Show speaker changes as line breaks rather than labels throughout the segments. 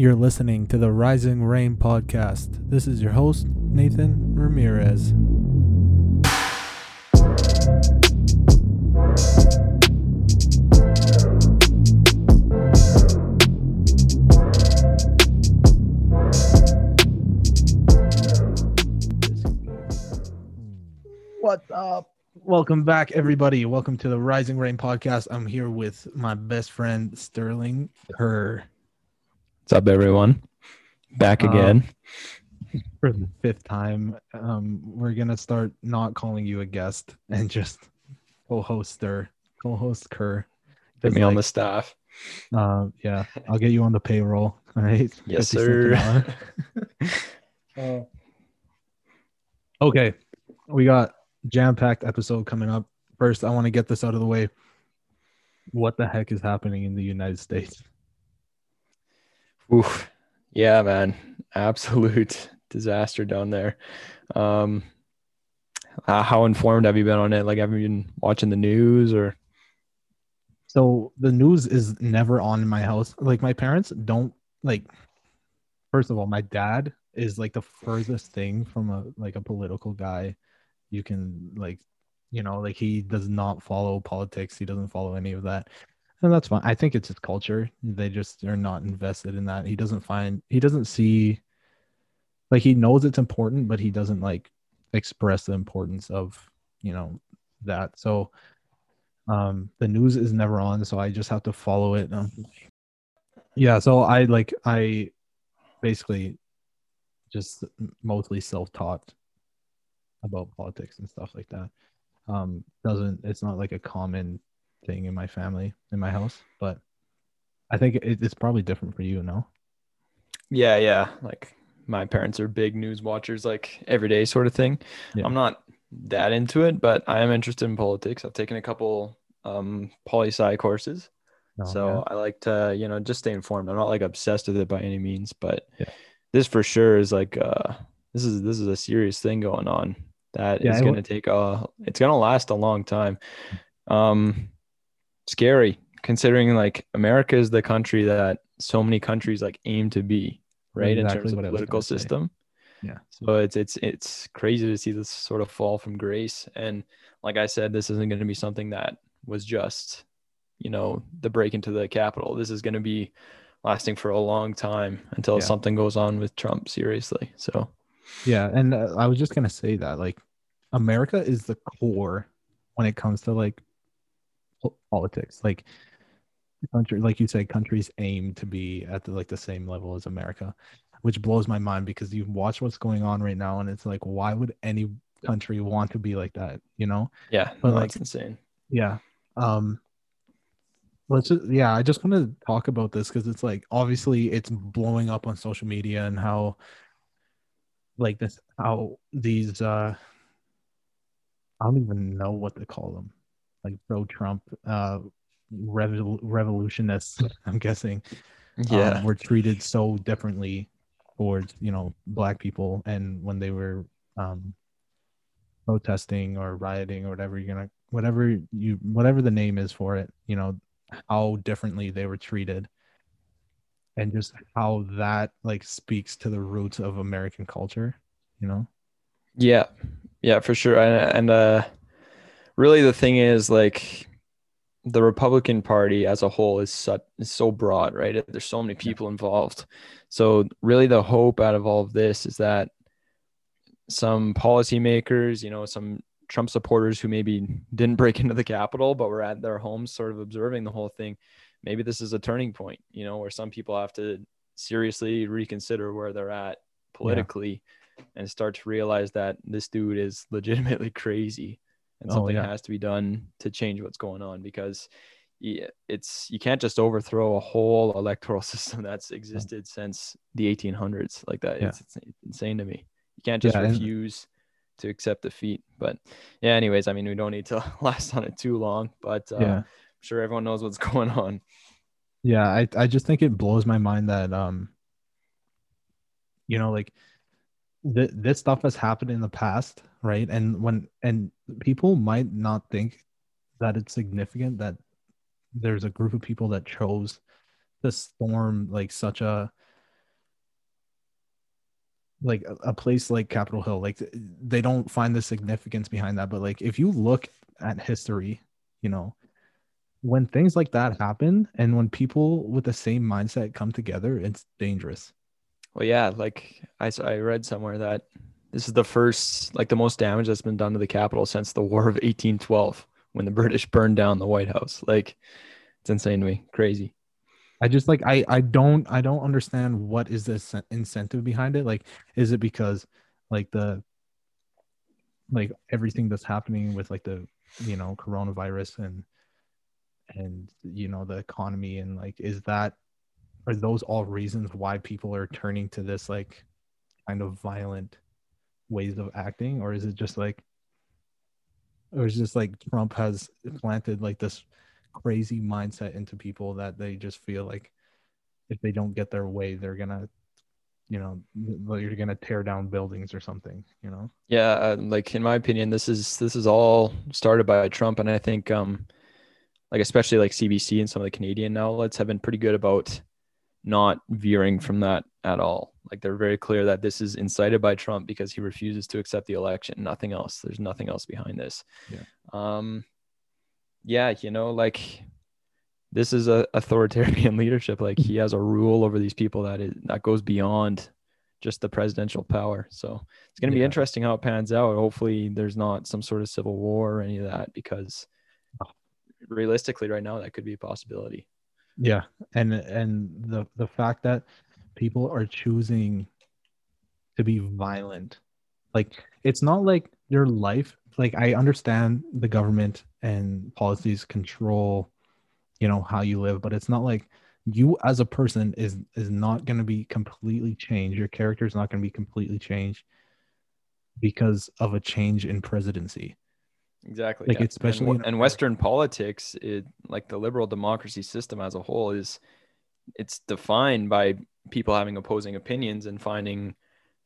You're listening to the Rising Rain podcast. This is your host, Nathan Ramirez. What's up? Welcome back, everybody. Welcome to the Rising Rain podcast. I'm here with my best friend, Sterling Kerr.
What's up, everyone? Back
Um,
again.
for the fifth time. Um, we're gonna start not calling you a guest and just co-hoster, co-host Kerr.
Get me on the staff.
Uh, yeah, I'll get you on the payroll. All right.
Yes,
50 cents an
sir.
hour. okay, we got jam-packed episode coming up. First, I want to get this out of the way. What the heck is happening in the United States?
Oof. Yeah, man. Absolute disaster down there. Um, how informed have you been on it? Like, have you been watching the news or?
So the news is never on in my house. Like my parents don't like first of all, my dad is like the furthest thing from a like a political guy you can like you know, like he does not follow politics. He doesn't follow any of that. And that's fine. I think it's his culture. They just are not invested in that. He doesn't find he doesn't see like he knows it's important, but he doesn't like express the importance of, you know, that. So um the news is never on so i just have to follow it um, yeah so i like i basically just mostly self-taught about politics and stuff like that um doesn't it's not like a common thing in my family in my house but i think it, it's probably different for you no
Yeah, yeah. Like, my parents are big news watchers, like every day sort of thing.
Yeah.
I'm not that into it, but I am interested in politics. I've taken a couple um poli sci courses.
No,
so
yeah.
I like to, you know, just stay informed. I'm not like obsessed with it by any means, but
Yeah.
this for sure is like uh this is this is a serious thing going on that is
Yeah, it
going to take a it's going to last a long time. Um scary considering like America is the country that so many countries like aim to be, right? in terms of
what I was
political
gonna say.
system.
Yeah.
So it's it's it's crazy to see this sort of fall from grace. And like I said, this isn't going to be something that was just, you know, the break into the Capitol. This is going to be lasting for a long time until
Yeah.
something goes on with Trump. Seriously. So
Yeah, and uh, I was just gonna say that like America is the core when it comes to like politics. Like country, like you said, countries aim to be at the like the same level as America, which blows my mind because you watch what's going on right now, and it's like, why would any country want to be like that? You know?
yeah,
But,
no,
like,
that's insane.
Yeah. Um let's just yeah, I just want to talk about this because it's like obviously it's blowing up on social media and how like this how these uh I don't even know what to call them. Like pro Trump uh revol- revolutionists, I'm guessing.
Yeah.
um, were treated so differently towards you know black people and when they were um protesting or rioting or whatever you're gonna whatever you whatever the name is for it you know how differently they were treated and just how that like speaks to the roots of american culture you know
Yeah, yeah, for sure. And, and uh, really, the thing is, like, the Republican Party as a whole is so, is so broad, right? There's so many people involved. So, really, the hope out of all of this is that some policymakers, you know, some Trump supporters who maybe didn't break into the Capitol, but were at their homes, sort of observing the whole thing. Maybe this is a turning point, you know, where some people have to seriously reconsider where they're at politically and start to realize that this dude is legitimately crazy and
Oh,
something
yeah.
has to be done to change what's going on because it's you can't just overthrow a whole electoral system that's existed since the 1800s like that
Yeah.
it's, it's insane to me. You can't just
Yeah, and-
refuse to accept defeat. But yeah anyways i mean we don't need to last on it too long but uh,
yeah.
I'm sure everyone knows what's going on.
Yeah, I I just think it blows my mind that um you know like th- this stuff has happened in the past, right? And when and people might not think that it's significant that there's a group of people that chose to storm like such a like a, place like Capitol Hill, like they don't find the significance behind that. But like if you look at history, you know, when things like that happen and when people with the same mindset come together, it's dangerous.
Well, yeah, like I, I read somewhere that this is the first, like the most damage that's been done to the Capitol since the War of 1812 when the British burned down the White House. Like it's insane to me, crazy.
I just like I I don't I don't understand what is this incentive behind it. Like, is it because like the like everything that's happening with like the you know coronavirus and and you know the economy and like is that are those all reasons why people are turning to this like kind of violent ways of acting or is it just like or is just like Trump has planted like this crazy mindset into people that they just feel like if they don't get their way they're gonna you know you're gonna tear down buildings or something you know?
Yeah uh, like in my opinion this is this is all started by trump and i think um like especially like cbc and some of the canadian outlets have been pretty good about not veering from that at all like they're very clear that this is incited by trump because he refuses to accept the election nothing else there's nothing else behind this
yeah
um yeah you know like this is a authoritarian leadership. Like he has a rule over these people that is that goes beyond just the presidential power. So it's going to be interesting how it pans out. Hopefully, there's not some sort of civil war or any of that because realistically, right now, that could be a possibility.
Yeah, and and the the fact that people are choosing to be violent, like it's not like your life. Like I understand the government and policies control you know how you live but it's not like you as a person is is not going to be completely changed your character is not going to be completely changed because of a change in presidency
exactly
like yeah. especially
and, and western politics it like the liberal democracy system as a whole is it's defined by people having opposing opinions and finding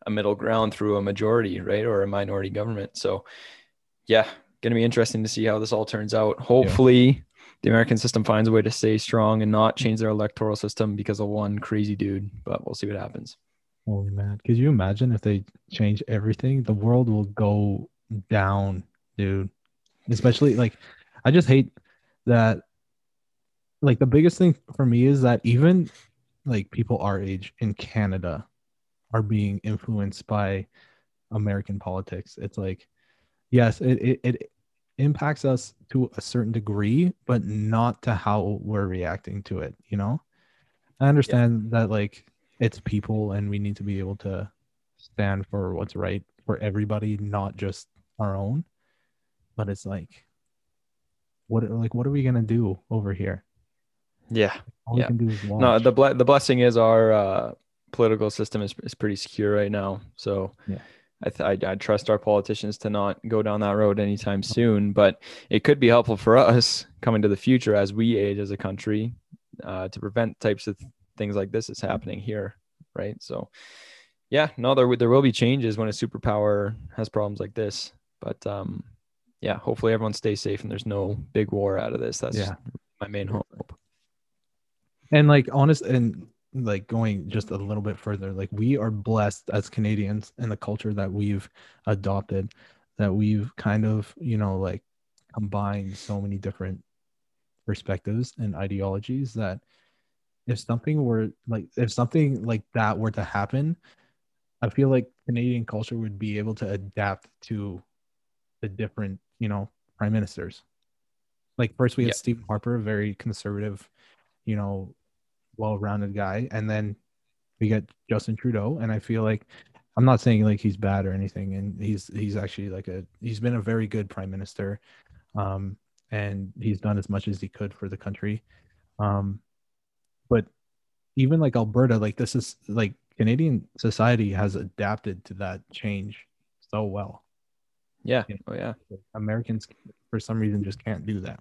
a middle ground through a majority right or a minority government so yeah going to be interesting to see how this all turns out hopefully the American system finds a way to stay strong and not change their electoral system because of one crazy dude. But we'll see what happens.
Holy man. Could you imagine if they change everything? The world will go down, dude. Especially like I just hate that like the biggest thing for me is that even like people our age in Canada are being influenced by American politics. It's like yes, it it, it impacts us to a certain degree, but not to how we're reacting to it. You know, I understand yeah. that like it's people and we need to be able to stand for what's right for everybody, not just our own. But it's like, what like what are we gonna do over here?
Yeah, all yeah. we can do is watch. No, the ble- the blessing is our uh, political system is is pretty secure right now. So
yeah
I, th- I, I trust our politicians to not go down that road anytime soon, but it could be helpful for us coming to the future as we age as a country uh, to prevent types of things like this is happening here, right? So, yeah, no, there there will be changes when a superpower has problems like this, but um, yeah, hopefully everyone stays safe and there's no big war out of this. That's yeah. my main hope.
And like honest and like going just a little bit further like we are blessed as canadians in the culture that we've adopted that we've kind of you know like combined so many different perspectives and ideologies that if something were like if something like that were to happen i feel like canadian culture would be able to adapt to the different you know prime ministers like first we had yeah. stephen harper very conservative you know well-rounded guy, and then we get Justin Trudeau, and I feel like I'm not saying like he's bad or anything, and he's he's actually like a he's been a very good prime minister, um, and he's done as much as he could for the country, um, but even like Alberta, like this is like Canadian society has adapted to that change so well.
Yeah. You know, oh yeah.
Americans for some reason just can't do that.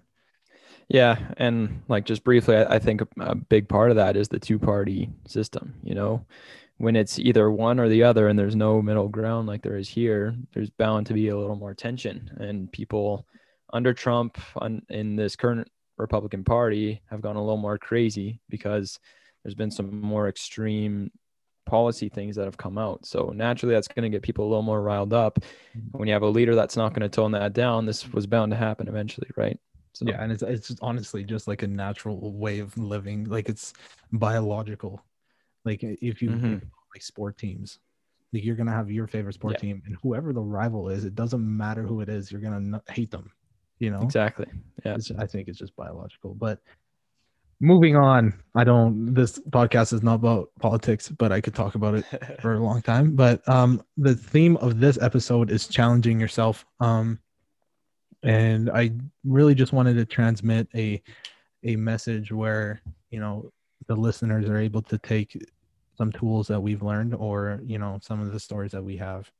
Yeah, and like just briefly, I, I think a big part of that is the two-party system. You know, when it's either one or the other, and there's no middle ground like there is here, there's bound to be a little more tension, and people under Trump on, in this current Republican Party have gone a little more crazy because there's been some more extreme policy things that have come out. So naturally, that's going to get people a little more riled up.
Mhm.
When you have a leader that's not going to tone that down, this was bound to happen eventually, right? So
Yeah, and it's it's honestly just like a natural way of living. Like it's biological. Like if you
Mhm.
like sport teams, like you're gonna have your favorite sport
Yeah.
team, and whoever the rival is, it doesn't matter who it is, you're gonna hate them. You know,
exactly. Yeah.
It's- I think it's just biological. But moving on, I don't. This podcast is not about politics, but I could talk about it for a long time. But um, the theme of this episode is challenging yourself. Um, and I really just wanted to transmit a a message where you know the listeners are able to take some tools that we've learned or you know some of the stories that we have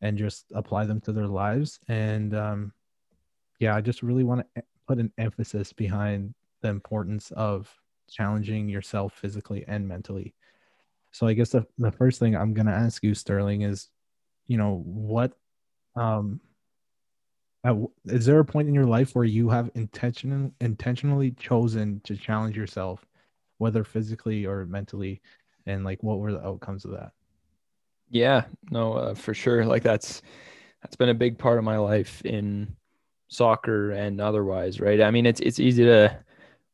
and just apply them to their lives. And um yeah i just really want to put an emphasis behind the importance of challenging yourself physically and mentally. So i guess the, the first thing i'm going to ask you sterling is you know what um at, is there a point in your life where you have intention intentionally chosen to challenge yourself whether physically or mentally and like what were the outcomes of that
Yeah, no, uh, for sure. Like that's that's been a big part of my life in soccer and otherwise, right? I mean, it's it's easy to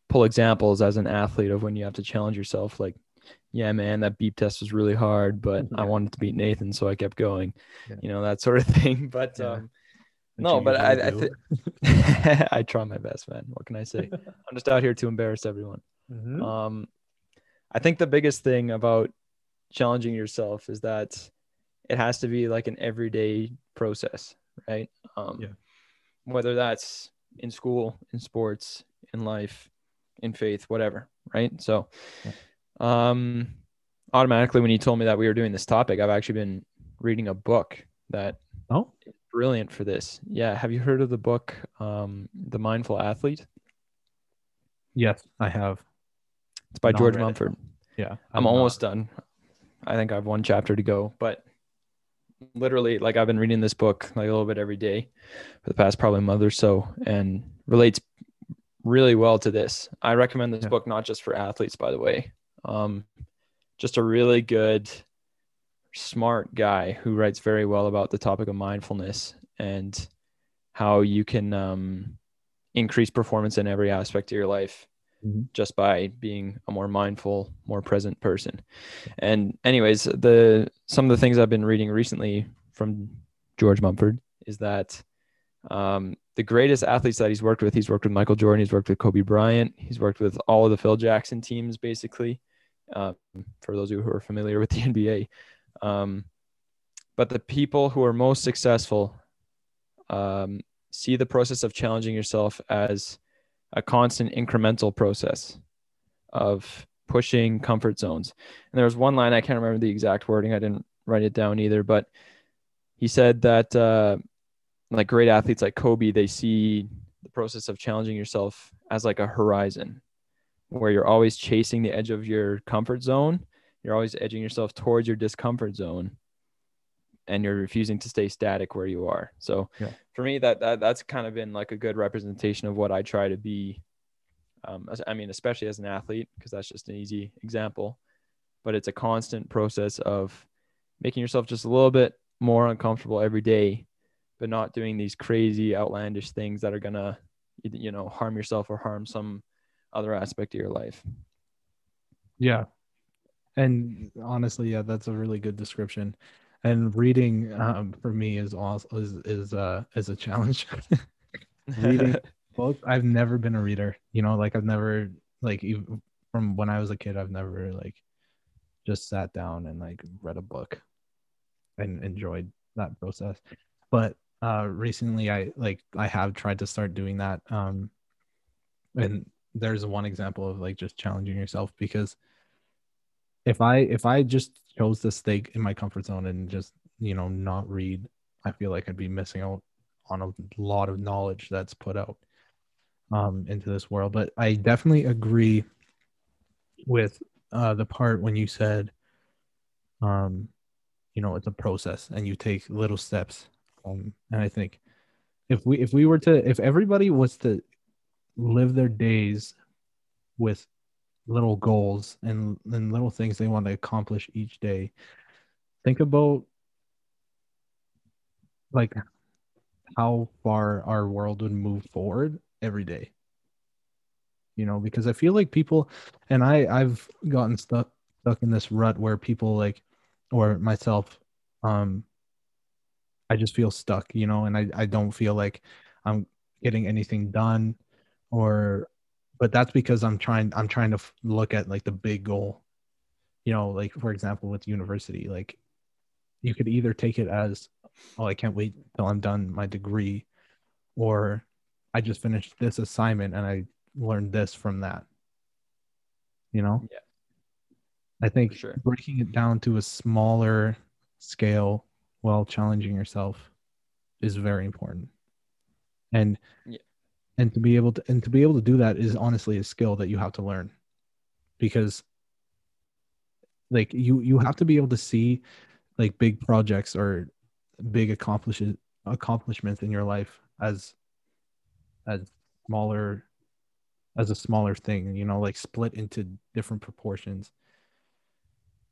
pull examples as an athlete of when you have to challenge yourself. Like, yeah, man, that beep test was really hard, but I wanted to beat Nathan, so I kept going.
Yeah.
You know that sort of thing. But
Yeah.
um, no, but I, I, th- I try my best, man. What can I say? I'm just out here to embarrass everyone.
Mhm.
Um, I think the biggest thing about challenging yourself is that it has to be like an everyday process, right? Um,
Yeah.
Whether that's in school, in sports, in life, in faith, whatever, right? So, um, automatically, when you told me that we were doing this topic, I've actually been reading a book that
oh
brilliant for this. Yeah. Have you heard of the book, um, The Mindful Athlete?
yes i have
It's by
Not
George
read it, yeah
I'm
I've
almost
not-
done. I think I have one chapter to go, but literally, like I've been reading this book like a little bit every day for the past probably month or so, and relates really well to this. I recommend this
Yeah.
book not just for athletes, by the way. Um, just a really good, smart guy who writes very well about the topic of mindfulness and how you can um, increase performance in every aspect of your life
Mhm.
just by being a more mindful, more present person. And anyways, the some of the things I've been reading recently from George Mumford is that um, the greatest athletes that he's worked with, he's worked with Michael Jordan, he's worked with Kobe Bryant, he's worked with all of the Phil Jackson teams, basically. Um, for those of you who are familiar with the NBA, um, but the people who are most successful um, see the process of challenging yourself as a constant incremental process of pushing comfort zones. And there was one line I can't remember the exact wording. I didn't write it down either, but he said that uh, like great athletes like Kobe, they see the process of challenging yourself as like a horizon, where you're always chasing the edge of your comfort zone. You're always edging yourself towards your discomfort zone, and you're refusing to stay static where you are. So
Yeah.
for me, that, that that's kind of been like a good representation of what I try to be. Um, I mean, especially as an athlete, because that's just an easy example. But it's a constant process of making yourself just a little bit more uncomfortable every day, but not doing these crazy, outlandish things that are gonna, you- you know, harm yourself or harm some other aspect of your life.
Yeah. And honestly, yeah, that's a really good description. And reading um, for me is also is is uh is a challenge. Reading books, I've never been a reader. You know, like I've never like even from when I was a kid, I've never like just sat down and like read a book and enjoyed that process. But uh recently I like I have tried to start doing that. Um and there's one example of like just challenging yourself because if I if I just chose to stay in my comfort zone and just you know not read, I feel like I'd be missing out on a lot of knowledge that's put out um into this world. But I definitely agree with uh the part when you said um you know it's a process and you take little steps. Um and I think if we if we were to if everybody was to live their days with little goals and, and little things they want to accomplish each day. Think about like how far our world would move forward every day. You know because i feel like people and i i've gotten stuck stuck in this rut where people like or myself um i just feel stuck you know and i i don't feel like i'm getting anything done or but that's because i'm trying i'm trying to f- look at like the big goal you know like for example with university like you could either take it as oh i can't wait till i'm done my degree or i just finished this assignment and i learned this from that you know
Yeah.
i think
sure.
breaking it down to a smaller scale while challenging yourself is very important and
Yeah.
And to be able to and to be able to do that is honestly a skill that you have to learn. Because like you you have to be able to see like big projects or big accomplishes accomplishments in your life as as smaller as a smaller thing you know like split into different proportions.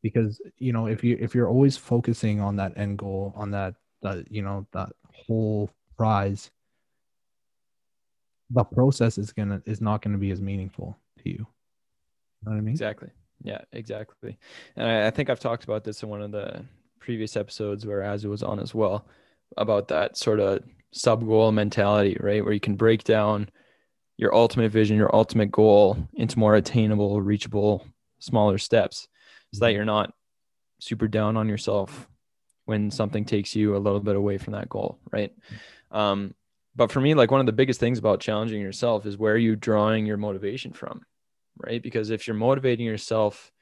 Because you know if you if you're always focusing on that end goal on that that you know that whole prize the process is gonna is not gonna be as meaningful to you you know what i mean
Exactly. Yeah, exactly. And I, I think I've talked about this in one of the previous episodes where Azu was on as well about that sort of sub goal mentality, right? Where you can break down your ultimate vision, your ultimate goal into more attainable, reachable, smaller steps so that
Mhm.
you're not super down on yourself when something takes you a little bit away from that goal, right? Um, but for me, like one of the biggest things about challenging yourself is where are you drawing your motivation from, right? Because if you're motivating yourself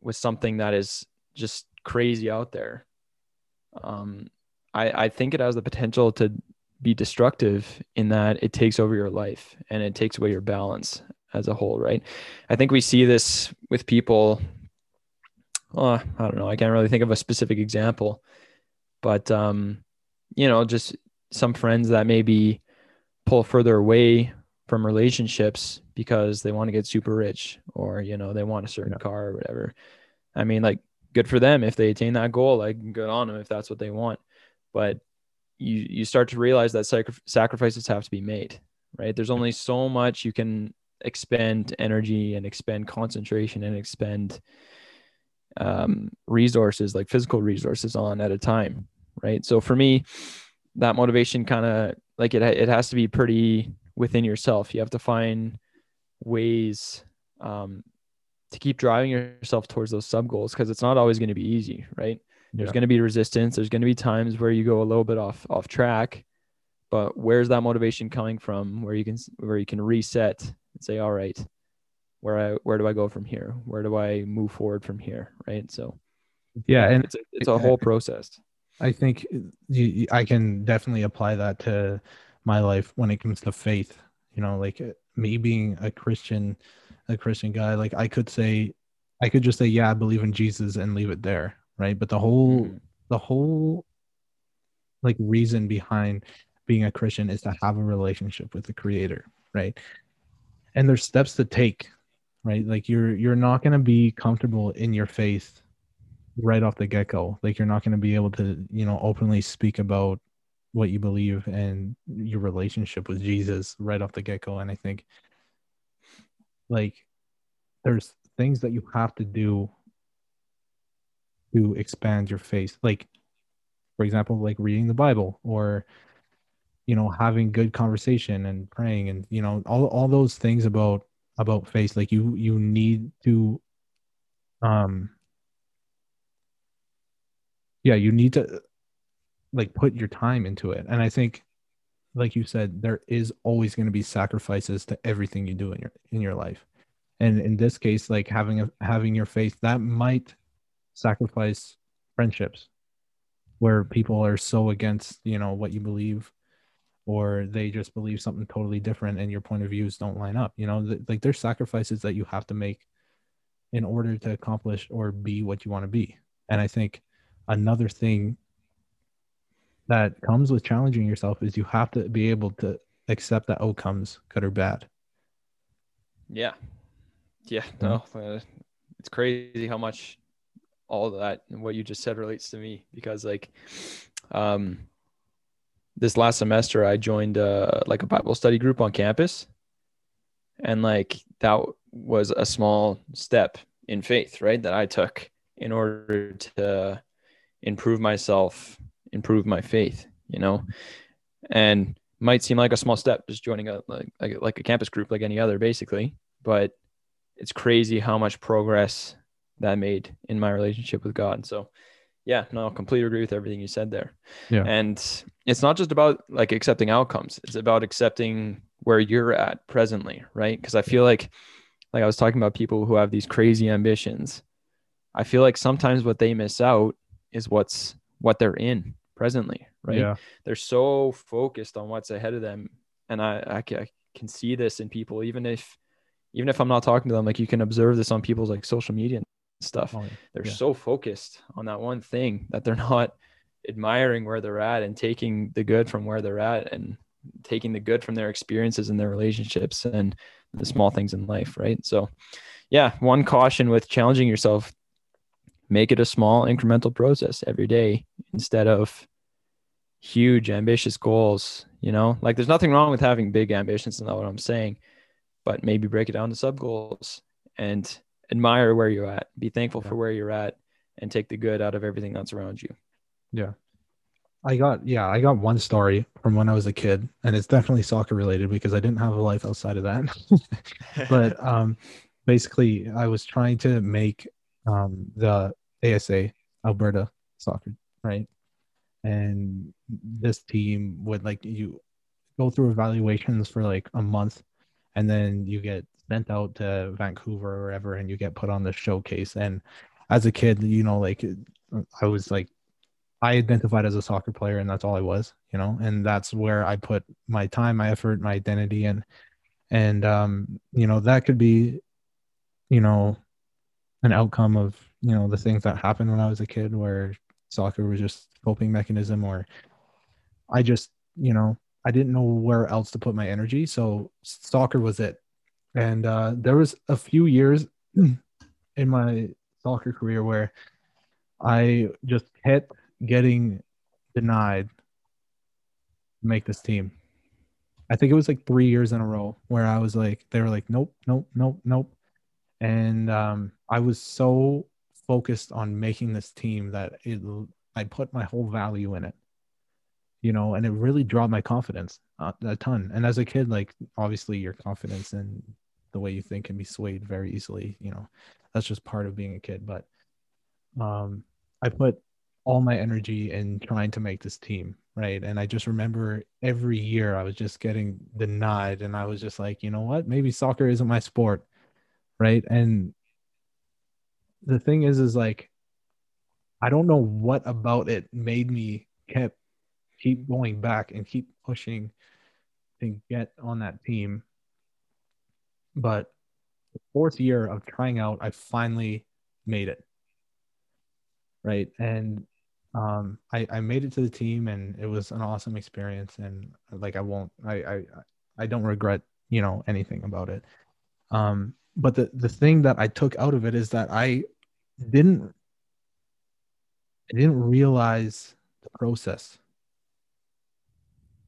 with something that is just crazy out there, um, I, I think it has the potential to be destructive in that it takes over your life and it takes away your balance as a whole, right? I think we see this with people. Oh, I don't know. I can't really think of a specific example, but um, you know, just some friends that maybe pull further away from relationships because they want to get super rich or you know they want a certain
Yeah.
car or whatever. I mean, like, good for them if they attain that goal. Like, good on them if that's what they want. But you you start to realize that sacri- sacrifices have to be made, right? There's only so much you can expend energy and expend concentration and expend um, resources like physical resources on at a time, right? So for me, that motivation kind of like it it has to be pretty within yourself. You have to find ways um, to keep driving yourself towards those sub goals because it's not always going to be easy, right? There's going to be resistance. There's going to be times where you go a little bit off off track, but where's that motivation coming from? Where you can where you can reset and say, all right, where I where do I go from here? Where do I move forward from here? Right. So
yeah and
it's a, it's a whole process.
I think you, I can definitely apply that to my life when it comes to faith. You know, like uh, me being a Christian, a Christian guy, like I could say, I could just say, yeah, I believe in Jesus and leave it there, right? But the whole,
Mhm.
the whole, like reason behind being a Christian is to have a relationship with the Creator, right? And there's steps to take, right? Like you're you're not gonna be comfortable in your faith right off the get-go. Like you're not going to be able to you know openly speak about what you believe and your relationship with jesus right off the get-go. And i think like there's things that you have to do to expand your faith. Like for example like reading the bible or you know having good conversation and praying and you know all, all those things about about faith. Like you you need to um yeah you need to like put your time into it. And i think like you said there is always going to be sacrifices to everything you do in your in your life. And in this case like having a having your faith that might sacrifice friendships where people are so against you know what you believe or they just believe something totally different and your point of views don't line up you know? Th- like there's sacrifices that you have to make in order to accomplish or be what you want to be. And i think another thing that comes with challenging yourself is you have to be able to accept that outcomes good or bad
Yeah. Yeah, no, uh, it's crazy how much all that and what you just said relates to me because like um this last semester I joined uh like a Bible study group on campus and like that was a small step in faith, right? That I took in order to improve myself, improve my faith, you know. And might seem like a small step just joining a like, like a campus group like any other basically, but it's crazy how much progress that made in my relationship with God. So yeah, no, I completely agree with everything you said there.
Yeah.
And it's not just about like accepting outcomes. It's about accepting where you're at presently, right? Because I feel like like I was talking about people who have these crazy ambitions. I feel like sometimes what they miss out is what's what they're in presently, right?
Yeah.
They're so focused on what's ahead of them. And I, I, I can see this in people, even if even if I'm not talking to them, like you can observe this on people's like social media and stuff.
Oh,
They're
yeah.
so focused on that one thing that they're not admiring where they're at and taking the good from where they're at and taking the good from their experiences and their relationships and the small things in life, right? So, yeah, one caution with challenging yourself make it a small incremental process every day instead of huge ambitious goals, you know? Like there's nothing wrong with having big ambitions, not what I'm saying, but maybe break it down to sub goals and admire where you're at, be thankful
Yeah.
for where you're at and take the good out of everything that's around you.
Yeah. I got yeah, I got one story from when I was a kid, and it's definitely soccer related because I didn't have a life outside of that. but um basically I was trying to make um the ASA Alberta soccer, right? And this team would like you go through evaluations for like a month and then you get sent out to Vancouver or wherever and you get put on the showcase. And as a kid, you know, like I was like I identified as a soccer player and that's all I was, you know, and that's where I put my time, my effort, my identity and and um, you know, that could be, you know, an outcome of, you know, the things that happened when I was a kid where soccer was just coping mechanism or I just, you know, I didn't know where else to put my energy. So soccer was it. And uh there was a few years in my soccer career where I just kept getting denied to make this team. I think it was like three years in a row where I was like, they were like, nope, nope, nope, nope. And um, I was so focused on making this team that it, I put my whole value in it, you know, and it really dropped my confidence uh, a ton. And as a kid, like obviously your confidence and the way you think can be swayed very easily, you know, that's just part of being a kid. But um, I put all my energy in trying to make this team right and i just remember every year i was just getting denied and i was just like you know what maybe soccer isn't my sport right? And the thing is is like i don't know what about it made me kept keep going back and keep pushing to get on that team. But the fourth year of trying out i finally made it right? And um I, I made it to the team and it was an awesome experience. And like i won't i i i don't regret you know anything about it. Um but the the thing that i took out of it is that i didn't i didn't realize the process.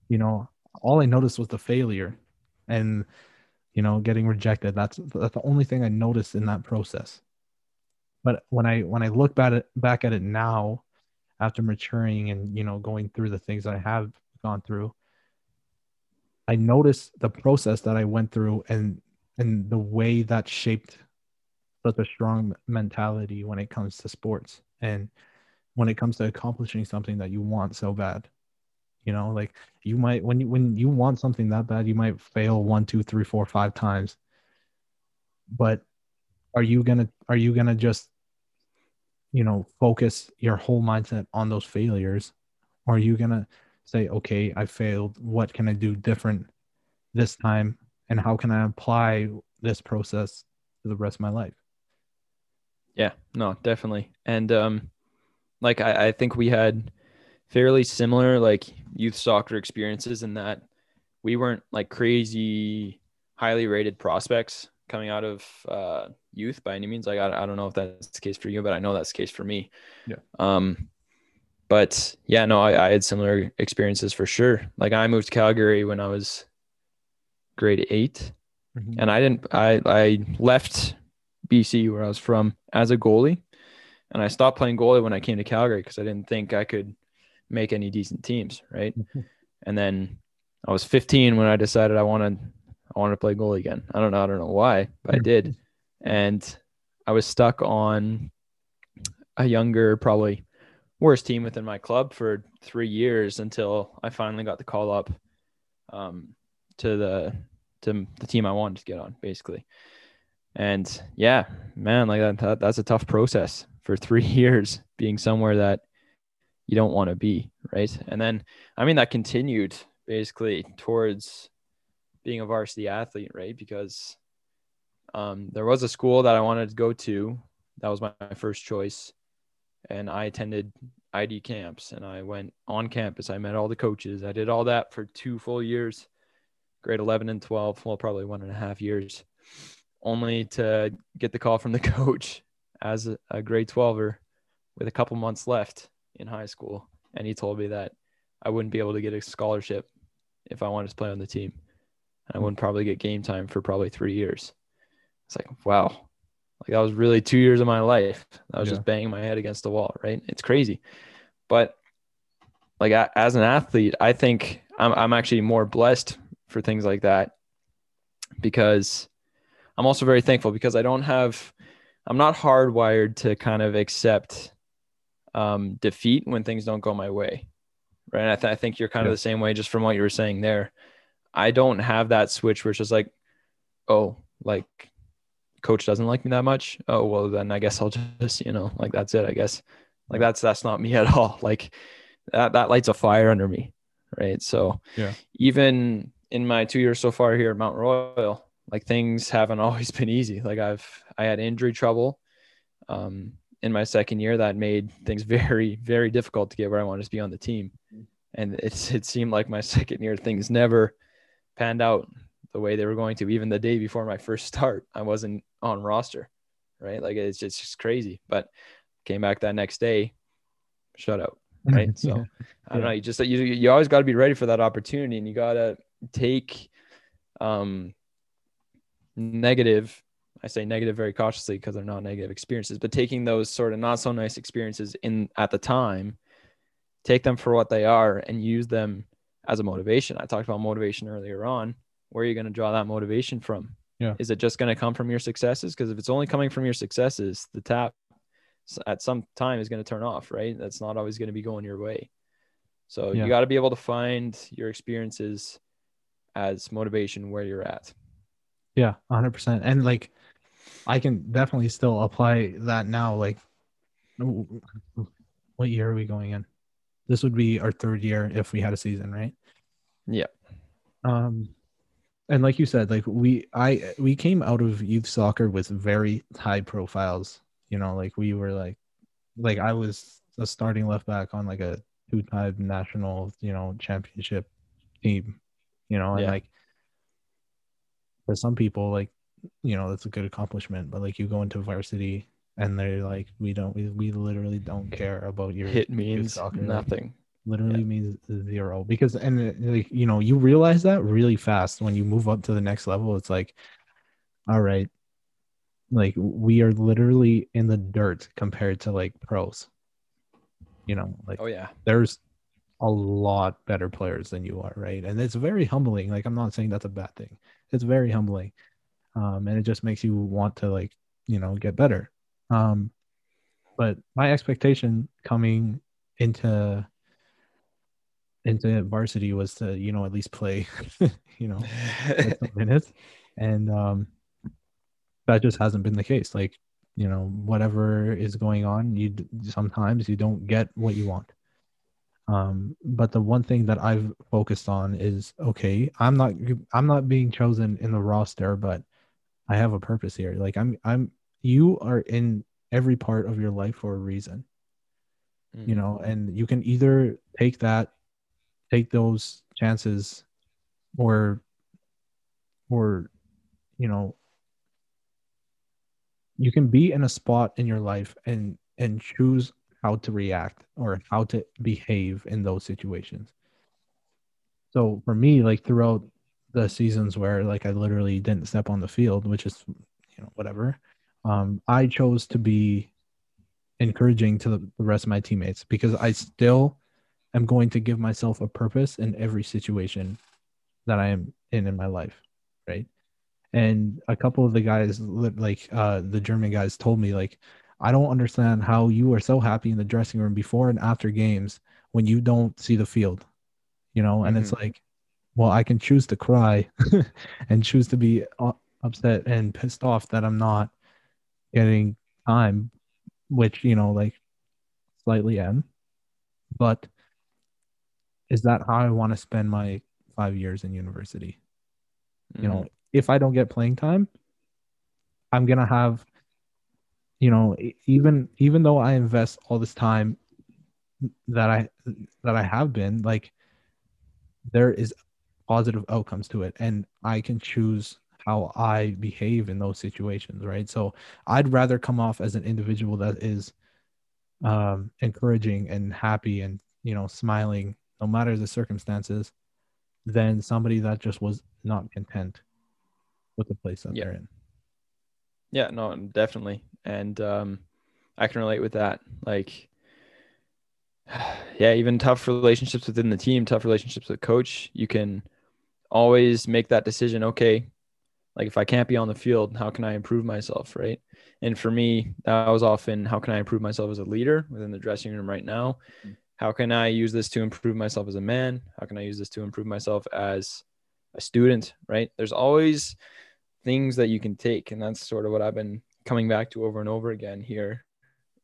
You know all i noticed was the failure and you know getting rejected. That's that's the only thing i noticed in that process. But when i when i look back at it back at it now after maturing and you know going through the things I have gone through, I noticed the process that I went through and and the way that shaped such a strong mentality when it comes to sports and when it comes to accomplishing something that you want so bad. You know, like you might when you when you want something that bad, you might fail one, two, three, four, five times. But are you gonna are you gonna just you know focus your whole mindset on those failures or are you gonna say okay i failed what can i do different this time and how can i apply this process to the rest of my life
Yeah, no, definitely. And um like I, I think we had fairly similar like youth soccer experiences in that we weren't like crazy highly rated prospects coming out of uh, youth by any means. Like I, I don't know if that's the case for you, but I know that's the case for me.
Yeah.
Um, but yeah, no, I, I had similar experiences for sure. Like I moved to Calgary when I was grade 8
Mhm.
and I didn't. I I left BC where I was from as a goalie, and I stopped playing goalie when I came to Calgary because I didn't think I could make any decent teams, right? and then I was 15 when I decided I wanted I wanted to play goalie again. I don't know. I don't know why, but I did, and I was stuck on a younger, probably worst team within my club for three years until I finally got the call up um, to the to the team I wanted to get on, basically. And yeah, man, like that, that that's a tough process for three years being somewhere that you don't want to be, right? And then, I mean, that continued basically towards being a varsity athlete, right? Because um, there was a school that I wanted to go to. That was my, my first choice. And I attended ID camps and I went on campus. I met all the coaches. I did all that for two full years, grade 11 and 12, well, probably one and a half years, only to get the call from the coach as a, a grade 12er with a couple months left in high school. And he told me that I wouldn't be able to get a scholarship if I wanted to play on the team. And I wouldn't probably get game time for probably three years. It's like, wow. Like that was really two years of my life. I was
Yeah.
just banging my head against the wall, right? It's crazy. But like as an athlete, I think I'm I'm actually more blessed for things like that because I'm also very thankful because I don't have I'm not hardwired to kind of accept um, defeat when things don't go my way, right? And I, th- I think you're kind
Yeah.
of the same way, just from what you were saying there. I don't have that switch where it's just like, oh, like coach doesn't like me that much. Oh, well, then I guess I'll just, you know, like that's it. I guess like that's that's not me at all. Like that that lights a fire under me, right? So
Yeah.
even in my two years so far here at Mount Royal, like things haven't always been easy. Like I've I had injury trouble um, in my second year that made things very very difficult to get where I wanted to be on the team, and it's it seemed like my second year things never panned out the way they were going to. Even the day before my first start, I wasn't on roster, right? Like it's just, it's just crazy. But came back that next day, shutout right? So I don't know. You just you you always got to be ready for that opportunity, and you got to take um negative. I say negative very cautiously because they're not negative experiences, but taking those sort of not so nice experiences in at the time, take them for what they are, and use them as a motivation. I talked about motivation earlier on. Where are you going to draw that motivation from?
Yeah.
Is it just going to come from your successes? Because if it's only coming from your successes, the tap at some time is going to turn off, right? That's not always going to be going your way. So
Yeah.
you got to be able to find your experiences as motivation where you're at.
Yeah, hundred percent. And like, I can definitely still apply that now. Like, what year are we going in? This would be our third year if we had a season, right?
Yeah.
Um, and like you said, like we, I, we came out of youth soccer with very high profiles. You know, like we were like, like I was a starting left back on like a two-time national, you know, championship team. You know, and
Yeah.
like for some people, like you know, that's a good accomplishment. But like you go into varsity and they're like, we don't, we, we literally don't care about your
Hit means
soccer. Like,
nothing.
literally means zero because and like you know you realize that really fast when you move up to the next level it's like all right like we are literally in the dirt compared to like pros you know like
Oh yeah.
there's a lot better players than you are right? And it's very humbling. Like i'm not saying that's a bad thing. It's very humbling. Um and it just makes you want to like you know get better. Um but my expectation coming into into varsity was to you know at least play you know minutes. And um that just hasn't been the case. Like you know whatever is going on you sometimes you don't get what you want um but the one thing that i've focused on is okay i'm not i'm not being chosen in the roster but i have a purpose here like i'm i'm you are in every part of your life for a reason you
Mm.
know and you can either take that take those chances or or you know you can be in a spot in your life and and choose how to react or how to behave in those situations. So for me, like throughout the seasons where like I literally didn't step on the field, which is you know whatever, um, I chose to be encouraging to the, rest of my teammates because I still am going to give myself a purpose in every situation that I am in in my life, right? And a couple of the guys, like uh, the German guys, told me like, I don't understand how you are so happy in the dressing room before and after games when you don't see the field, you know. And mm-hmm. it's like, well, I can choose to cry and choose to be upset and pissed off that I'm not getting time, which you know, like slightly am, but is that how I want to spend my five years in university? Mm-hmm. You know, mm-hmm. if I don't get playing time, I'm gonna have, you know, even even though I invest all this time that I that I have been, like there is positive outcomes to it. And I can choose how I behave in those situations, right? So I'd rather come off as an individual that is um encouraging and happy and you know smiling no matter the circumstances, than somebody that just was not content with the place that yeah. they're in.
Yeah, no, definitely. And um, I can relate with that. Like, yeah, even tough relationships within the team, tough relationships with coach, you can always make that decision. Okay, like if I can't be on the field, how can I improve myself? Right. And for me, that was often how can I improve myself as a leader within the dressing room right now? Mm-hmm how can I use this to improve myself as a man? How can I use this to improve myself as a student? Right. There's always things that you can take. And that's sort of what I've been coming back to over and over again here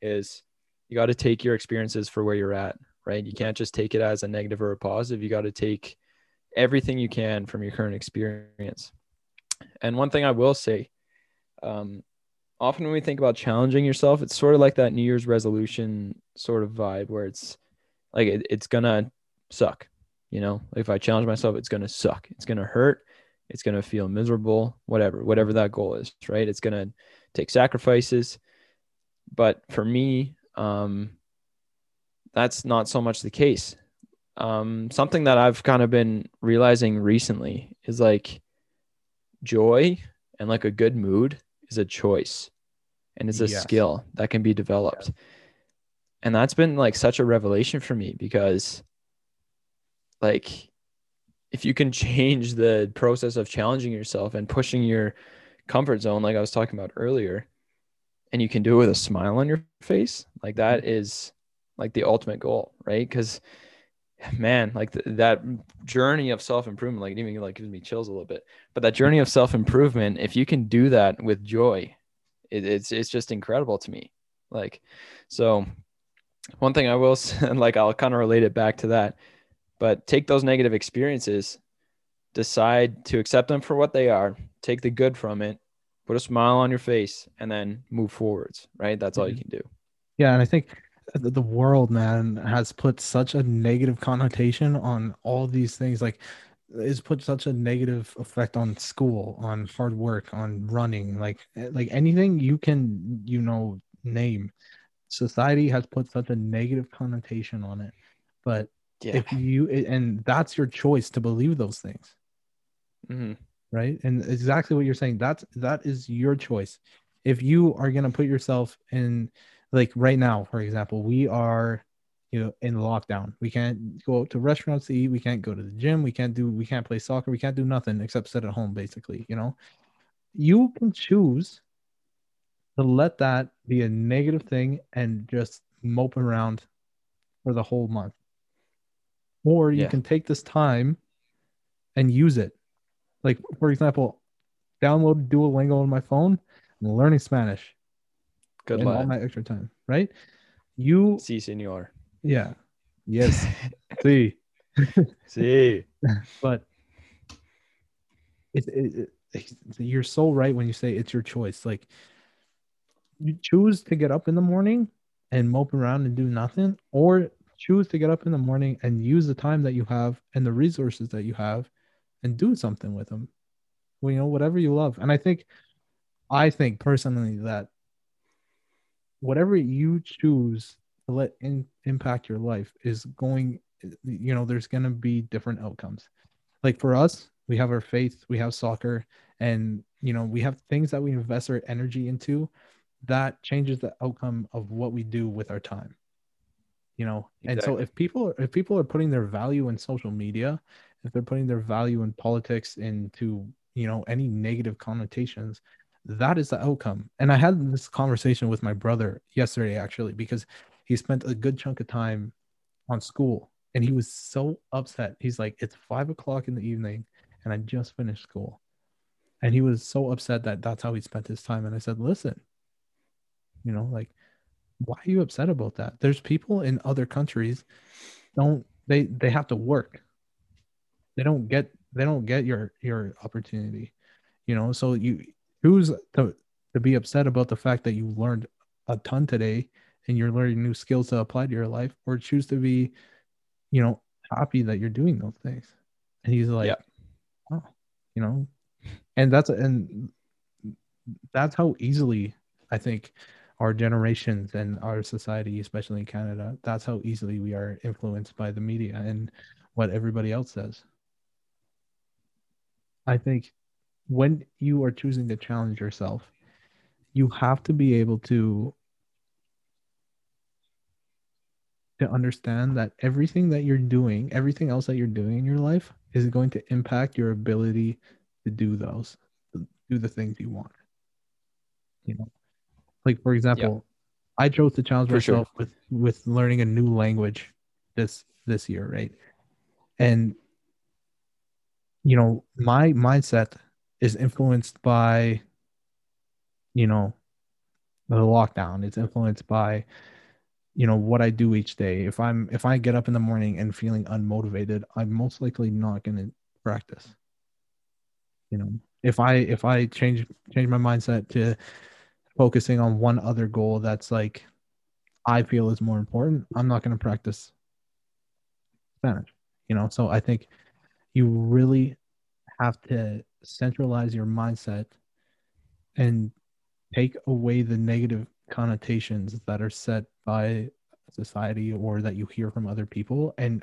is you got to take your experiences for where you're at. Right. You can't just take it as a negative or a positive. You got to take everything you can from your current experience. And one thing I will say, um, often when we think about challenging yourself, it's sort of like that New Year's resolution sort of vibe where it's like it, it's gonna suck you know if i challenge myself it's gonna suck it's gonna hurt it's gonna feel miserable whatever whatever that goal is right? It's gonna take sacrifices. But for me um that's not so much the case. Um something that i've kind of been realizing recently is like joy and like a good mood is a choice and it's a yes. skill that can be developed. Yes and that's been like such a revelation for me because like if you can change the process of challenging yourself and pushing your comfort zone like i was talking about earlier and you can do it with a smile on your face like that mm-hmm. like the ultimate goal right because man like th- that journey of self-improvement like it even like gives me chills a little bit but that journey of self-improvement if you can do that with joy it, it's it's just incredible to me like so one thing I will say, like I'll kind of relate it back to that, but take those negative experiences, decide to accept them for what they are, take the good from it, put a smile on your face, and then move forwards. Right? That's all you mm-hmm. can do.
Yeah, and I think the world, man, has put such a negative connotation on all these things. Like, it's put such a negative effect on school, on hard work, on running, like eh, like anything you can you know name society has put such a negative connotation on it but yeah. if you and that's your choice to believe those things. Mm-hmm. right? And exactly what you're saying that's that is your choice. If you are going to put yourself in like right now for example we are you know in lockdown. We can't go out to restaurants to eat. We can't go to the gym. We can't do we can't play soccer. We can't do nothing except sit at home basically you know? You can choose to let that be a negative thing and just mope around for the whole month. Or you yeah. can take this time and use it. Like, for example, download Duolingo on my phone and learning Spanish.
Good luck.
All my extra time, right? You.
Si, senor.
Yeah. Yes. See.
See.
but it, it, it, you're so right when you say it's your choice. Like, you choose to get up in the morning and mope around and do nothing, or choose to get up in the morning and use the time that you have and the resources that you have and do something with them. Well, you know, whatever you love. And I think, I think personally that whatever you choose to let in, impact your life is going you know there's going to be different outcomes like for us we have our faith we have soccer and you know we have things that we invest our energy into that changes the outcome of what we do with our time you know? Exactly. and so if people if people are putting their value in social media if they're putting their value in politics into you know any negative connotations that is the outcome. And i had this conversation with my brother yesterday actually because he spent a good chunk of time on school and he was so upset. He's like it's five o'clock in the evening and i just finished school. And he was so upset that that's how he spent his time. And i said listen you know like why are you upset about that? There's people in other countries don't they they have to work. They don't get they don't get your your opportunity you know? So you who's to to be upset about the fact that you learned a ton today and you're learning new skills to apply to your life or choose to be you know happy that you're doing those things? And he's like yeah. oh you know? And that's and that's how easily i think our generations and our society especially in canada that's how easily we are influenced by the media and what everybody else says. I think when you are choosing to challenge yourself you have to be able to to understand that everything that you're doing everything else that you're doing in your life is going to impact your ability to do those do the things you want you know like for example yeah. i chose to challenge for myself sure. with with learning a new language this this year right and you know my mindset is influenced by you know the lockdown it's influenced by you know what i do each day if i'm if i get up in the morning and feeling unmotivated i'm most likely not going to practice you know if i if i change change my mindset to focusing on one other goal that's like i feel is more important i'm not going to practice spanish you know? So i think you really have to centralize your mindset and take away the negative connotations that are set by society or that you hear from other people and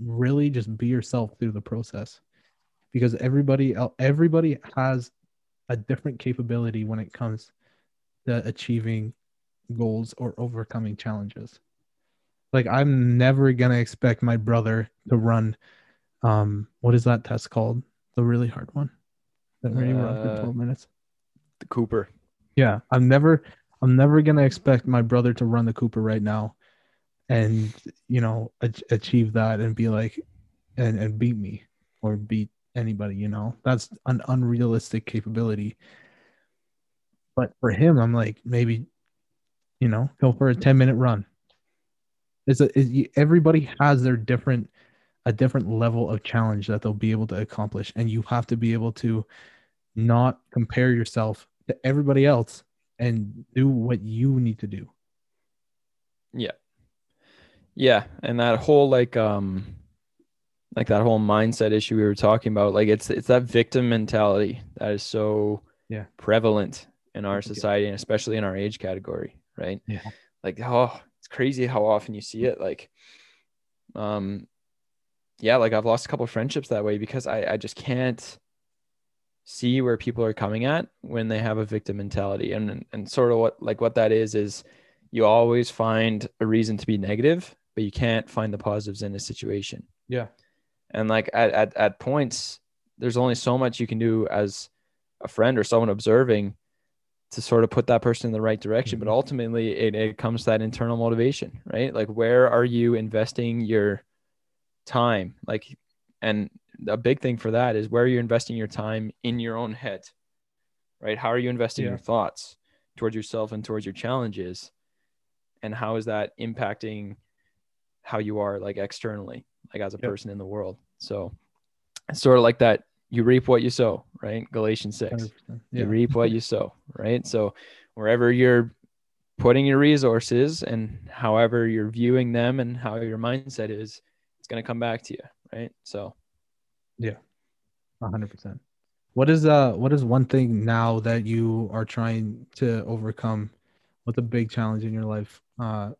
really just be yourself through the process. Because everybody everybody has a different capability when it comes to achieving goals or overcoming challenges. Like i'm never going to expect my brother to run um what is that test called? The really hard one? That where you run for uh, 12 minutes?
the cooper.
Yeah i'm never i'm never going to expect my brother to run the cooper right now and you know achieve that and be like and, and beat me or beat anybody, you know. That's an unrealistic capability. But for him, I'm like, maybe, you know, go for a 10 minute run. It's a, it's, everybody has their different, a different level of challenge that they'll be able to accomplish. And you have to be able to not compare yourself to everybody else and do what you need to do.
Yeah. Yeah. And that whole like, um, like that whole mindset issue we were talking about like it's it's that victim mentality that is so
yeah
prevalent in our society and especially in our age category right?
Yeah.
Like oh it's crazy how often you see it like um yeah like i've lost a couple of friendships that way because i i just can't see where people are coming at when they have a victim mentality. And and sort of what like what that is is you always find a reason to be negative but you can't find the positives in a situation.
Yeah.
And like at, at, at points there's only so much you can do as a friend or someone observing to sort of put that person in the right direction mm-hmm. but ultimately it, it comes to that internal motivation right like where are you investing your time like and a big thing for that is where are you're investing your time in your own head right how are you investing yeah. your thoughts towards yourself and towards your challenges and how is that impacting how you are like externally like as a yep. person in the world. So it's sort of like that you reap what you sow, right? Galatians 6. Yeah. You reap what you sow, right? So wherever you're putting your resources and however you're viewing them and how your mindset is, it's going to come back to you, right? So
yeah. 100%. What is uh what is one thing now that you are trying to overcome what's a big challenge in your life uh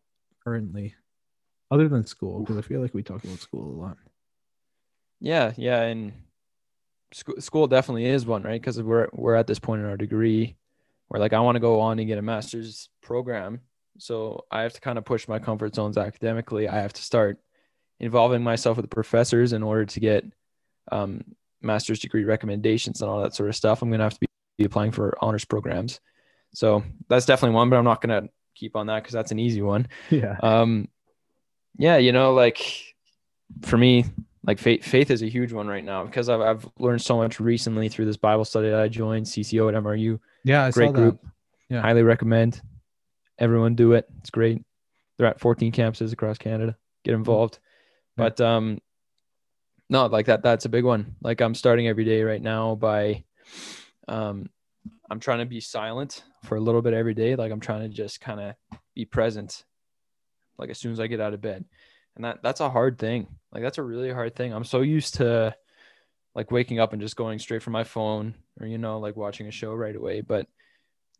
currently other than school because i feel like we talk about school a lot
Yeah, yeah, and school school definitely is one, right? Because we're we're at this point in our degree where like I want to go on and get a master's program, so I have to kind of push my comfort zones academically. I have to start involving myself with the professors in order to get um, master's degree recommendations and all that sort of stuff. I'm gonna have to be, be applying for honors programs, so that's definitely one. But I'm not gonna keep on that because that's an easy one.
yeah
Um, yeah, you know, like for me, like faith, faith is a huge one right now because I've, I've learned so much recently through this Bible study that I joined CCO at MRU.
yeah i
Great group.
Yeah.
Highly recommend. Everyone do it. It's great. They're at 14 campuses across Canada. Get involved.
Yeah.
But um, no, like that. That's a big one. Like I'm starting every day right now by, um, I'm trying to be silent for a little bit every day. Like I'm trying to just kind of be present. Like as soon as I get out of bed, and that that's a hard thing. Like that's a really hard thing. I'm so used to like waking up and just going straight from my phone or you know like watching a show right away, but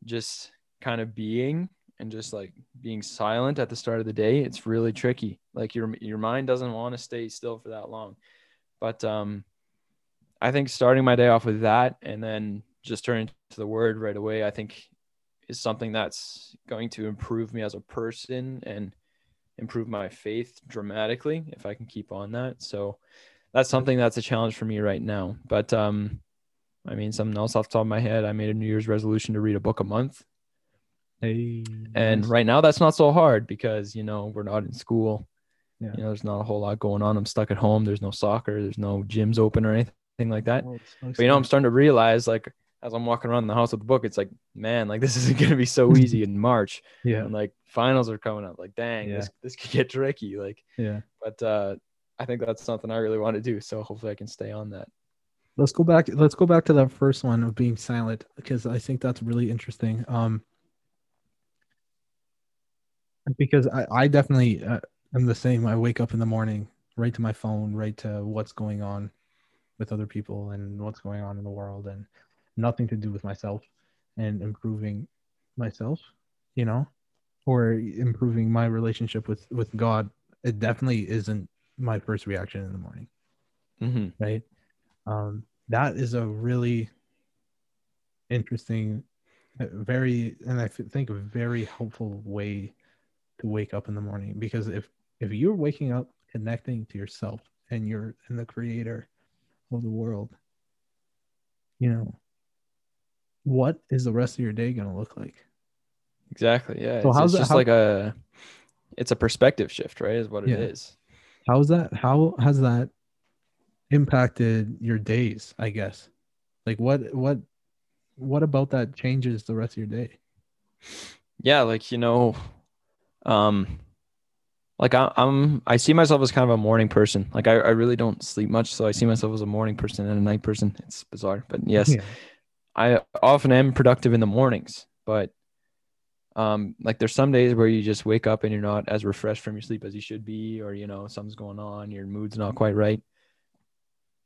just kind of being and just like being silent at the start of the day, it's really tricky. Like your your mind doesn't want to stay still for that long. But um I think starting my day off with that and then just turning to the word right away, I think is something that's going to improve me as a person and improve my faith dramatically if I can keep on that. So that's something that's a challenge for me right now. But um I mean something else off the top of my head, I made a New Year's resolution to read a book a month.
hey
And
nice.
right now that's not so hard because you know we're not in school.
Yeah.
You know, there's not a whole lot going on. I'm stuck at home. There's no soccer. There's no gyms open or anything like that.
Oh, it's so
But you know, I'm starting to realize like as I'm walking around the house with the book, it's like, man, like this isn't gonna be so easy in March.
yeah
And like finals are coming up. Like, dang,
Yeah.
this this could get tricky. Like,
yeah
but uh I think that's something I really want to do. So hopefully I can stay on that.
let's go back let's go back to that first one of being silent because i think that's really interesting um because i i definitely uh, am the same i wake up in the morning right to my phone right to what's going on with other people and what's going on in the world and nothing to do with myself and improving myself you know or improving my relationship with with god it definitely isn't my first reaction in the morning
hmm
right? Um, that is a really interesting, uh, very, and I think a very helpful way to wake up in the morning because if if you're waking up connecting to yourself and you're and the creator of the world, you know, what is the rest of your day going to look like?
Exactly. Yeah.
So
it's,
how's
it's
it-
just
how-
like a it's a perspective shift, right? Is what it
Yeah.
is.
How's that? How has that impacted your days? I guess, like what what what about that changes the rest of your day?
yeah like you know um like I, i'm i see myself as kind of a morning person like I, I really don't sleep much so i see myself as a morning person and a night person it's bizarre but yes
Yeah.
I often am productive in the mornings but um like there's some days where you just wake up and you're not as refreshed from your sleep as you should be or you know something's going on your mood's not quite right.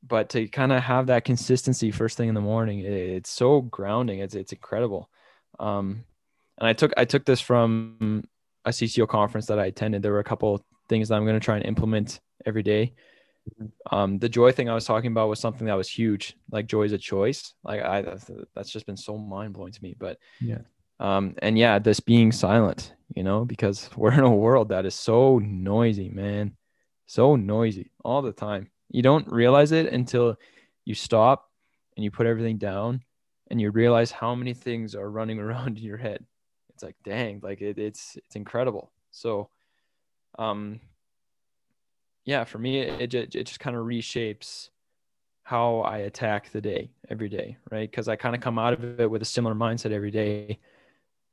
But to kind of have that consistency first thing in the morning it, it's so grounding. It's it's incredible. Um and i took i took this from a cco conference that i attended. There were a couple things that i'm going to try and implement every day um the joy thing i was talking about was something that was huge like joy is a choice. Like i that's, just been so mind-blowing to me but
Yeah.
um and yeah this being silent you know because we're in a world that is so noisy man. So noisy all the time. You don't realize it until you stop and you put everything down and you realize how many things are running around in your head. It's like dang like it, it's it's incredible. So um yeah for me it, it, it just kind of reshapes how i attack the day every day right because i kind of come out of it with a similar mindset every day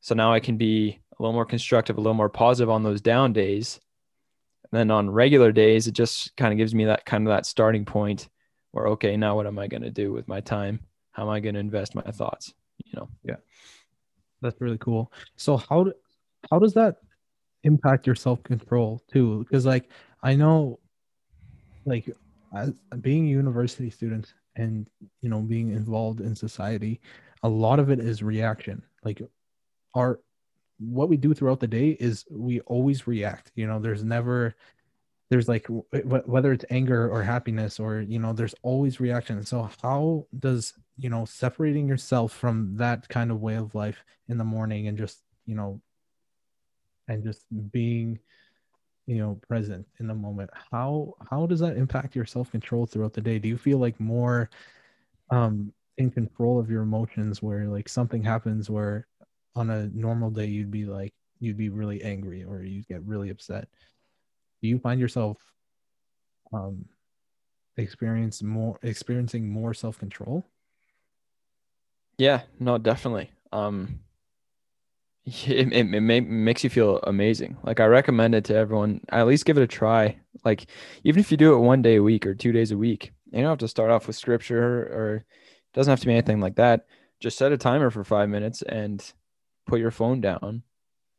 so now i can be a little more constructive a little more positive on those down days and then on regular days it just kind of gives me that kind of that starting point where okay now what am i going to do with my time how am i going to invest my thoughts you know Yeah.
That's really cool. So how how does that impact your self control too? Because like I know, like as being a university student and you know being involved in society, a lot of it is reaction. Like our what we do throughout the day is we always react you know there's never there's like whether it's anger or happiness or you know there's always reaction so how does you know separating yourself from that kind of way of life in the morning and just you know and just being you know present in the moment how how does that impact your self-control throughout the day? Do you feel like more um in control of your emotions where like something happens where on a normal day you'd be like you'd be really angry or you'd get really upset? Do you find yourself um experience more experiencing more self-control?
Yeah no definitely. Um it, it, it may, makes you feel amazing. Like i recommend it to everyone. At least give it a try. Like even if you do it one day a week or two days a week you don't have to start off with scripture or it doesn't have to be anything like that. Just set a timer for five minutes and put your phone down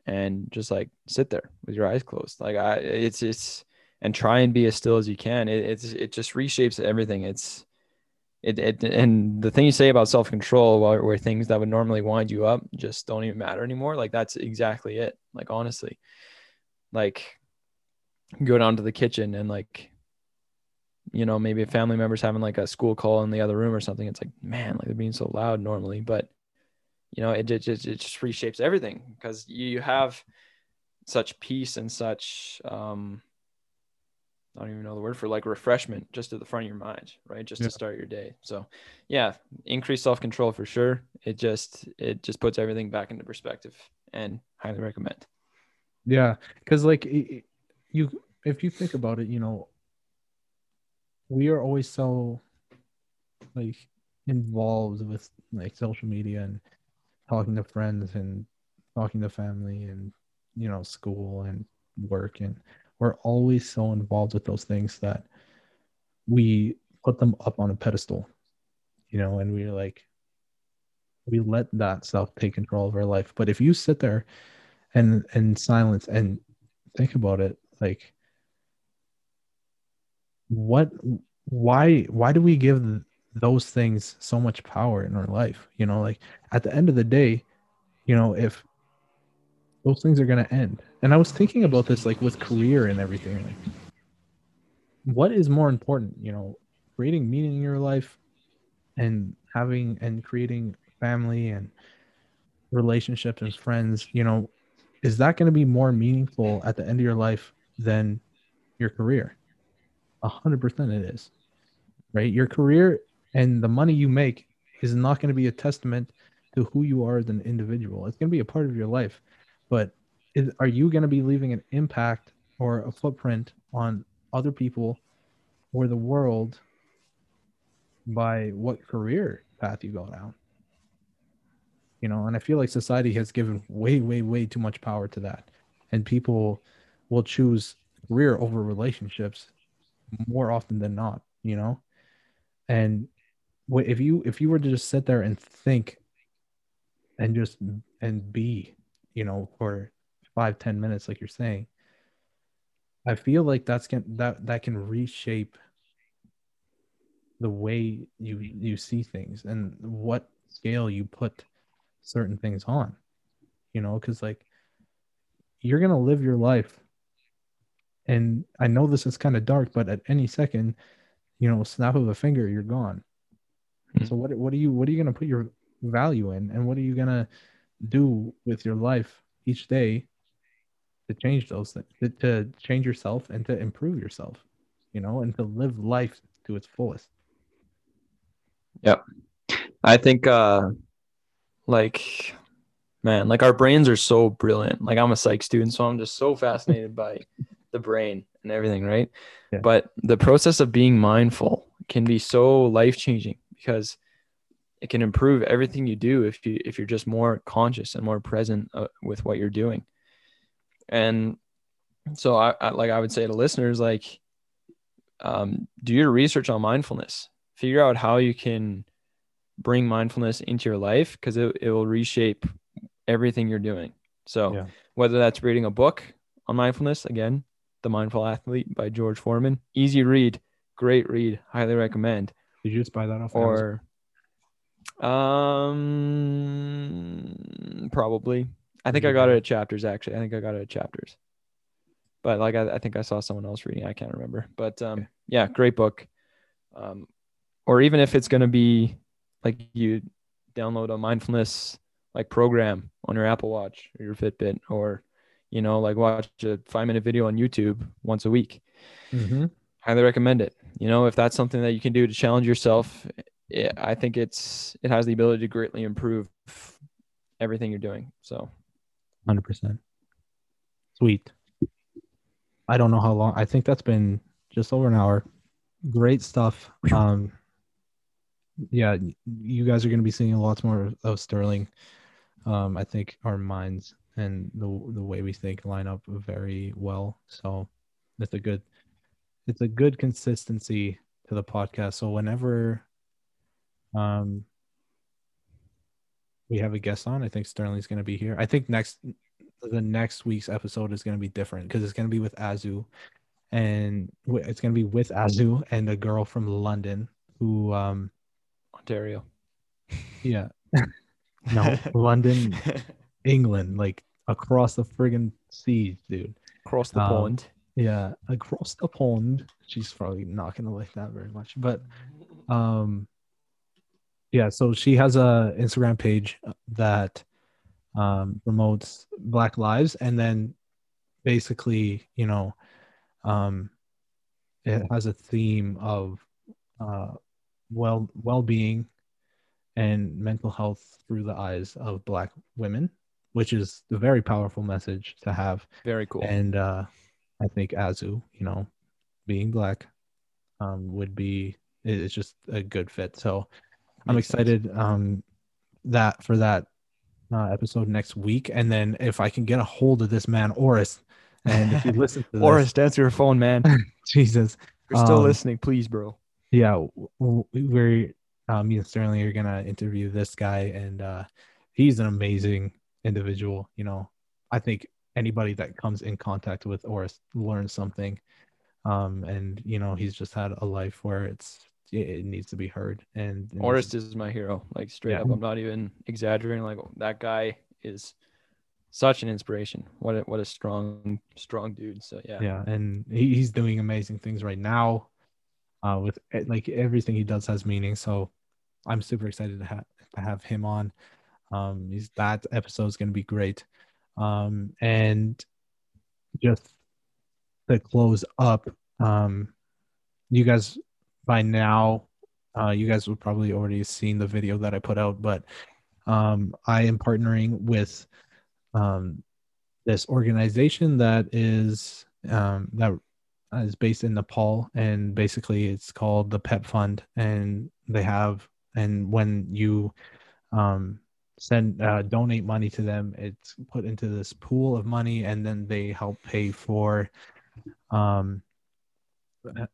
and just like sit there with your eyes closed. Like i it's it's and try and be as still as you can. It, it's it just reshapes everything. It's it, it and the thing you say about self-control where, where things that would normally wind you up just don't even matter anymore like that's exactly it like honestly. Like go down to the kitchen and like you know maybe a family member's having like a school call in the other room or something it's like man like they're being so loud normally but you know it, it, it just reshapes everything because you have such peace and such um I don't even know the word for like refreshment just at the front of your mind, right? Just yeah. to start your day. So, yeah, increase self control for sure. It just it just puts everything back into perspective, and highly recommend.
Yeah, because like you, if you think about it, you know, we are always so like involved with like social media and talking to friends and talking to family and you know school and work and we're always so involved with those things that we put them up on a pedestal, you know, and we're like, we let that stuff take control of our life. But if you sit there and in silence and think about it, like, what, why, why do we give those things so much power in our life? You know, like at the end of the day, you know, if those things are going to end. And I was thinking about this like with career and everything. Like, what is more important, you know, creating meaning in your life and having and creating family and relationships and friends, you know, is that going to be more meaningful at the end of your life than your career? A hundred percent it is. Right? Your career and the money you make is not going to be a testament to who you are as an individual. It's going to be a part of your life but is, are you going to be leaving an impact or a footprint on other people or the world by what career path you go down? You know and i feel like society has given way way way too much power to that. And people will choose career over relationships more often than not you know? And if you if you were to just sit there and think and just and be you know, for five, ten minutes, like you're saying, I feel like that's can that that can reshape the way you you see things and what scale you put certain things on. You know, because like you're gonna live your life and I know this is kind of dark, but at any second, you know, snap of a finger, you're gone. Mm-hmm. So what what are you what are you gonna put your value in, and what are you gonna do with your life each day to change those things, to, to change yourself and to improve yourself, you know, and to live life to its fullest.
Yeah. I think, uh, like, man, like our brains are so brilliant. Like, I'm a psych student, so I'm just so fascinated by the brain and everything, right? Yeah. But the process of being mindful can be so life changing because it can improve everything you do if you if you're just more conscious and more present uh, with what you're doing and so I, I, like i would say to listeners like um, do your research on mindfulness figure out how you can bring mindfulness into your life because it, it will reshape everything you're doing so yeah. whether that's reading a book on mindfulness again the mindful athlete by george foreman easy read great read highly recommend
did you just buy that off
or um, probably. I think I got it at chapters actually. I think I got it at chapters. But like I, I think I saw someone else reading. I can't remember. But um,
Okay.
yeah, great book. Um, or even if it's gonna be like you download a mindfulness like program on your Apple Watch or your Fitbit, or you know like watch a five minute video on YouTube once a week.
Mhm.
Highly recommend it. You know if that's something that you can do to challenge yourself, it, I think it's it has the ability to greatly improve everything you're doing. So
Hundred percent. Sweet. I don't know how long. I think that's been just over an hour. Great stuff. Um, yeah, you guys are going to be seeing lots more of Sterling. Um, I think our minds and the the way we think line up very well. So it's a good, it's a good consistency to the podcast. So whenever, um, we have a guest on. I think Sterling's going to be here. I think next the next week's episode is going to be different because it's going to be with Azu, and it's going to be with Azu and a girl from London who, um,
Ontario.
yeah, no, London, England, like across the friggin' seas, dude.
Across the
Um,
pond.
Yeah, across the pond. She's probably not going to like that very much, but um yeah so she has a instagram page that um promotes black lives and then basically you know um it has a theme of uh well well-being and mental health through the eyes of black women which is a very powerful message to have
Very cool.
and uh i think azu you know being black um would be it's just a good fit so i'm
Makes sense.
excited um that for that uh, episode next week and then if i can get a hold of this man oris and if you listen to this
Oris, answer your phone, man.
jesus
You're still
Um,
listening, please, bro.
yeah we're uh, me and sterling are gonna interview this guy and uh he's an amazing individual you know i think anybody that comes in contact with oris learns something um and you know he's just had a life where it's it, needs to be heard and, and
Oris is my hero. Like straight
Yeah.
up, I'm not even exaggerating. Like that guy is such an inspiration. What a what a strong strong dude. So yeah.
yeah and he, he's doing amazing things right now uh with eh, like everything he does has meaning so i'm super excited to have to have him on um he's that episode is going to be great um and just to close up um you guys by now uh you guys would probably already seen the video that i put out but um i am partnering with um this organization that is um, that is based in Nepal, and basically it's called the Pet Fund, and they have and when you um, send uh, donate money to them, it's put into this pool of money, and then they help pay for um,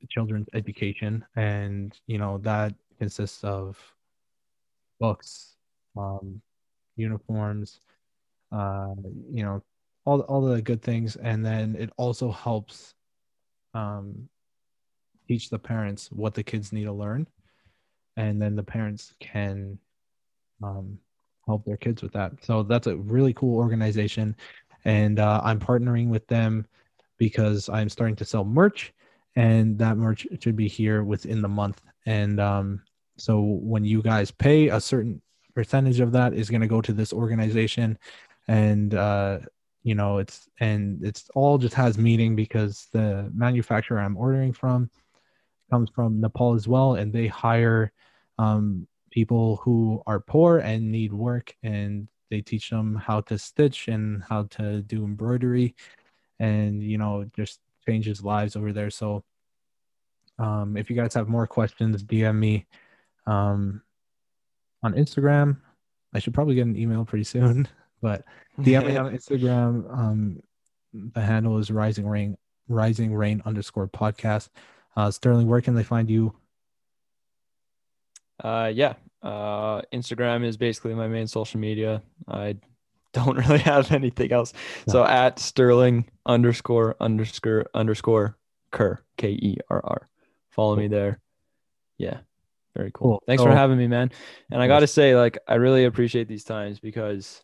children's education, and you know that consists of books, um, uniforms, uh, you know all all the good things. And then it also helps um teach the parents what the kids need to learn. And then the parents can um help their kids with that. So that's a really cool organization. And uh, i'm partnering with them because i'm starting to sell merch and that merch should be here within the month. And um so when you guys pay a certain percentage of that is going to go to this organization. And uh you know it's and it's all just has meaning because the manufacturer i'm ordering from comes from nepal as well. And they hire um, people who are poor and need work. And they teach them how to stitch and how to do embroidery. And you know just changes lives over there so um, if you guys have more questions dm me um, on instagram i should probably get an email pretty soon but DM me on Instagram. Um, the handle is Rising Rain, Rising Rain underscore podcast. Uh, Sterling, where can they find you?
Uh, yeah. Uh, Instagram is basically my main social media. I don't really have anything else. So at Sterling underscore underscore underscore Kerr K E R R. Follow me there. Yeah. Very cool.
Cool.
Thanks for having me, man. And I got to say, like, I really appreciate these times because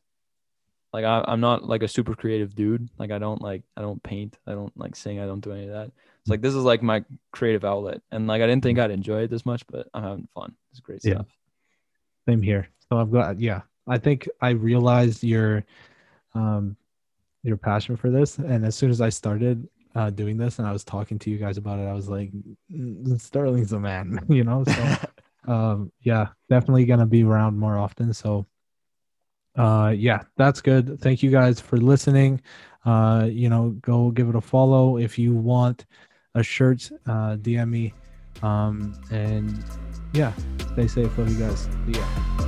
Like I, I'm not like a super creative dude. Like I don't like I don't paint. I don't like sing. I don't do any of that. It's like this is like my creative outlet, and like I didn't think I'd enjoy it this much, but I'm having fun. It's great
Yeah.
stuff.
Same here. So I've got yeah. I think I realized your um your passion for this, and as soon as I started uh, doing this, and I was talking to you guys about it, I was like, "Mm, Sterling's a man, you know. So um yeah, definitely gonna be around more often. So uh yeah, that's good. Thank you guys for listening. Uh, you know, go give it a follow if you want a shirt. Uh, DM me. Um, and yeah, stay safe. Love you guys. Ya.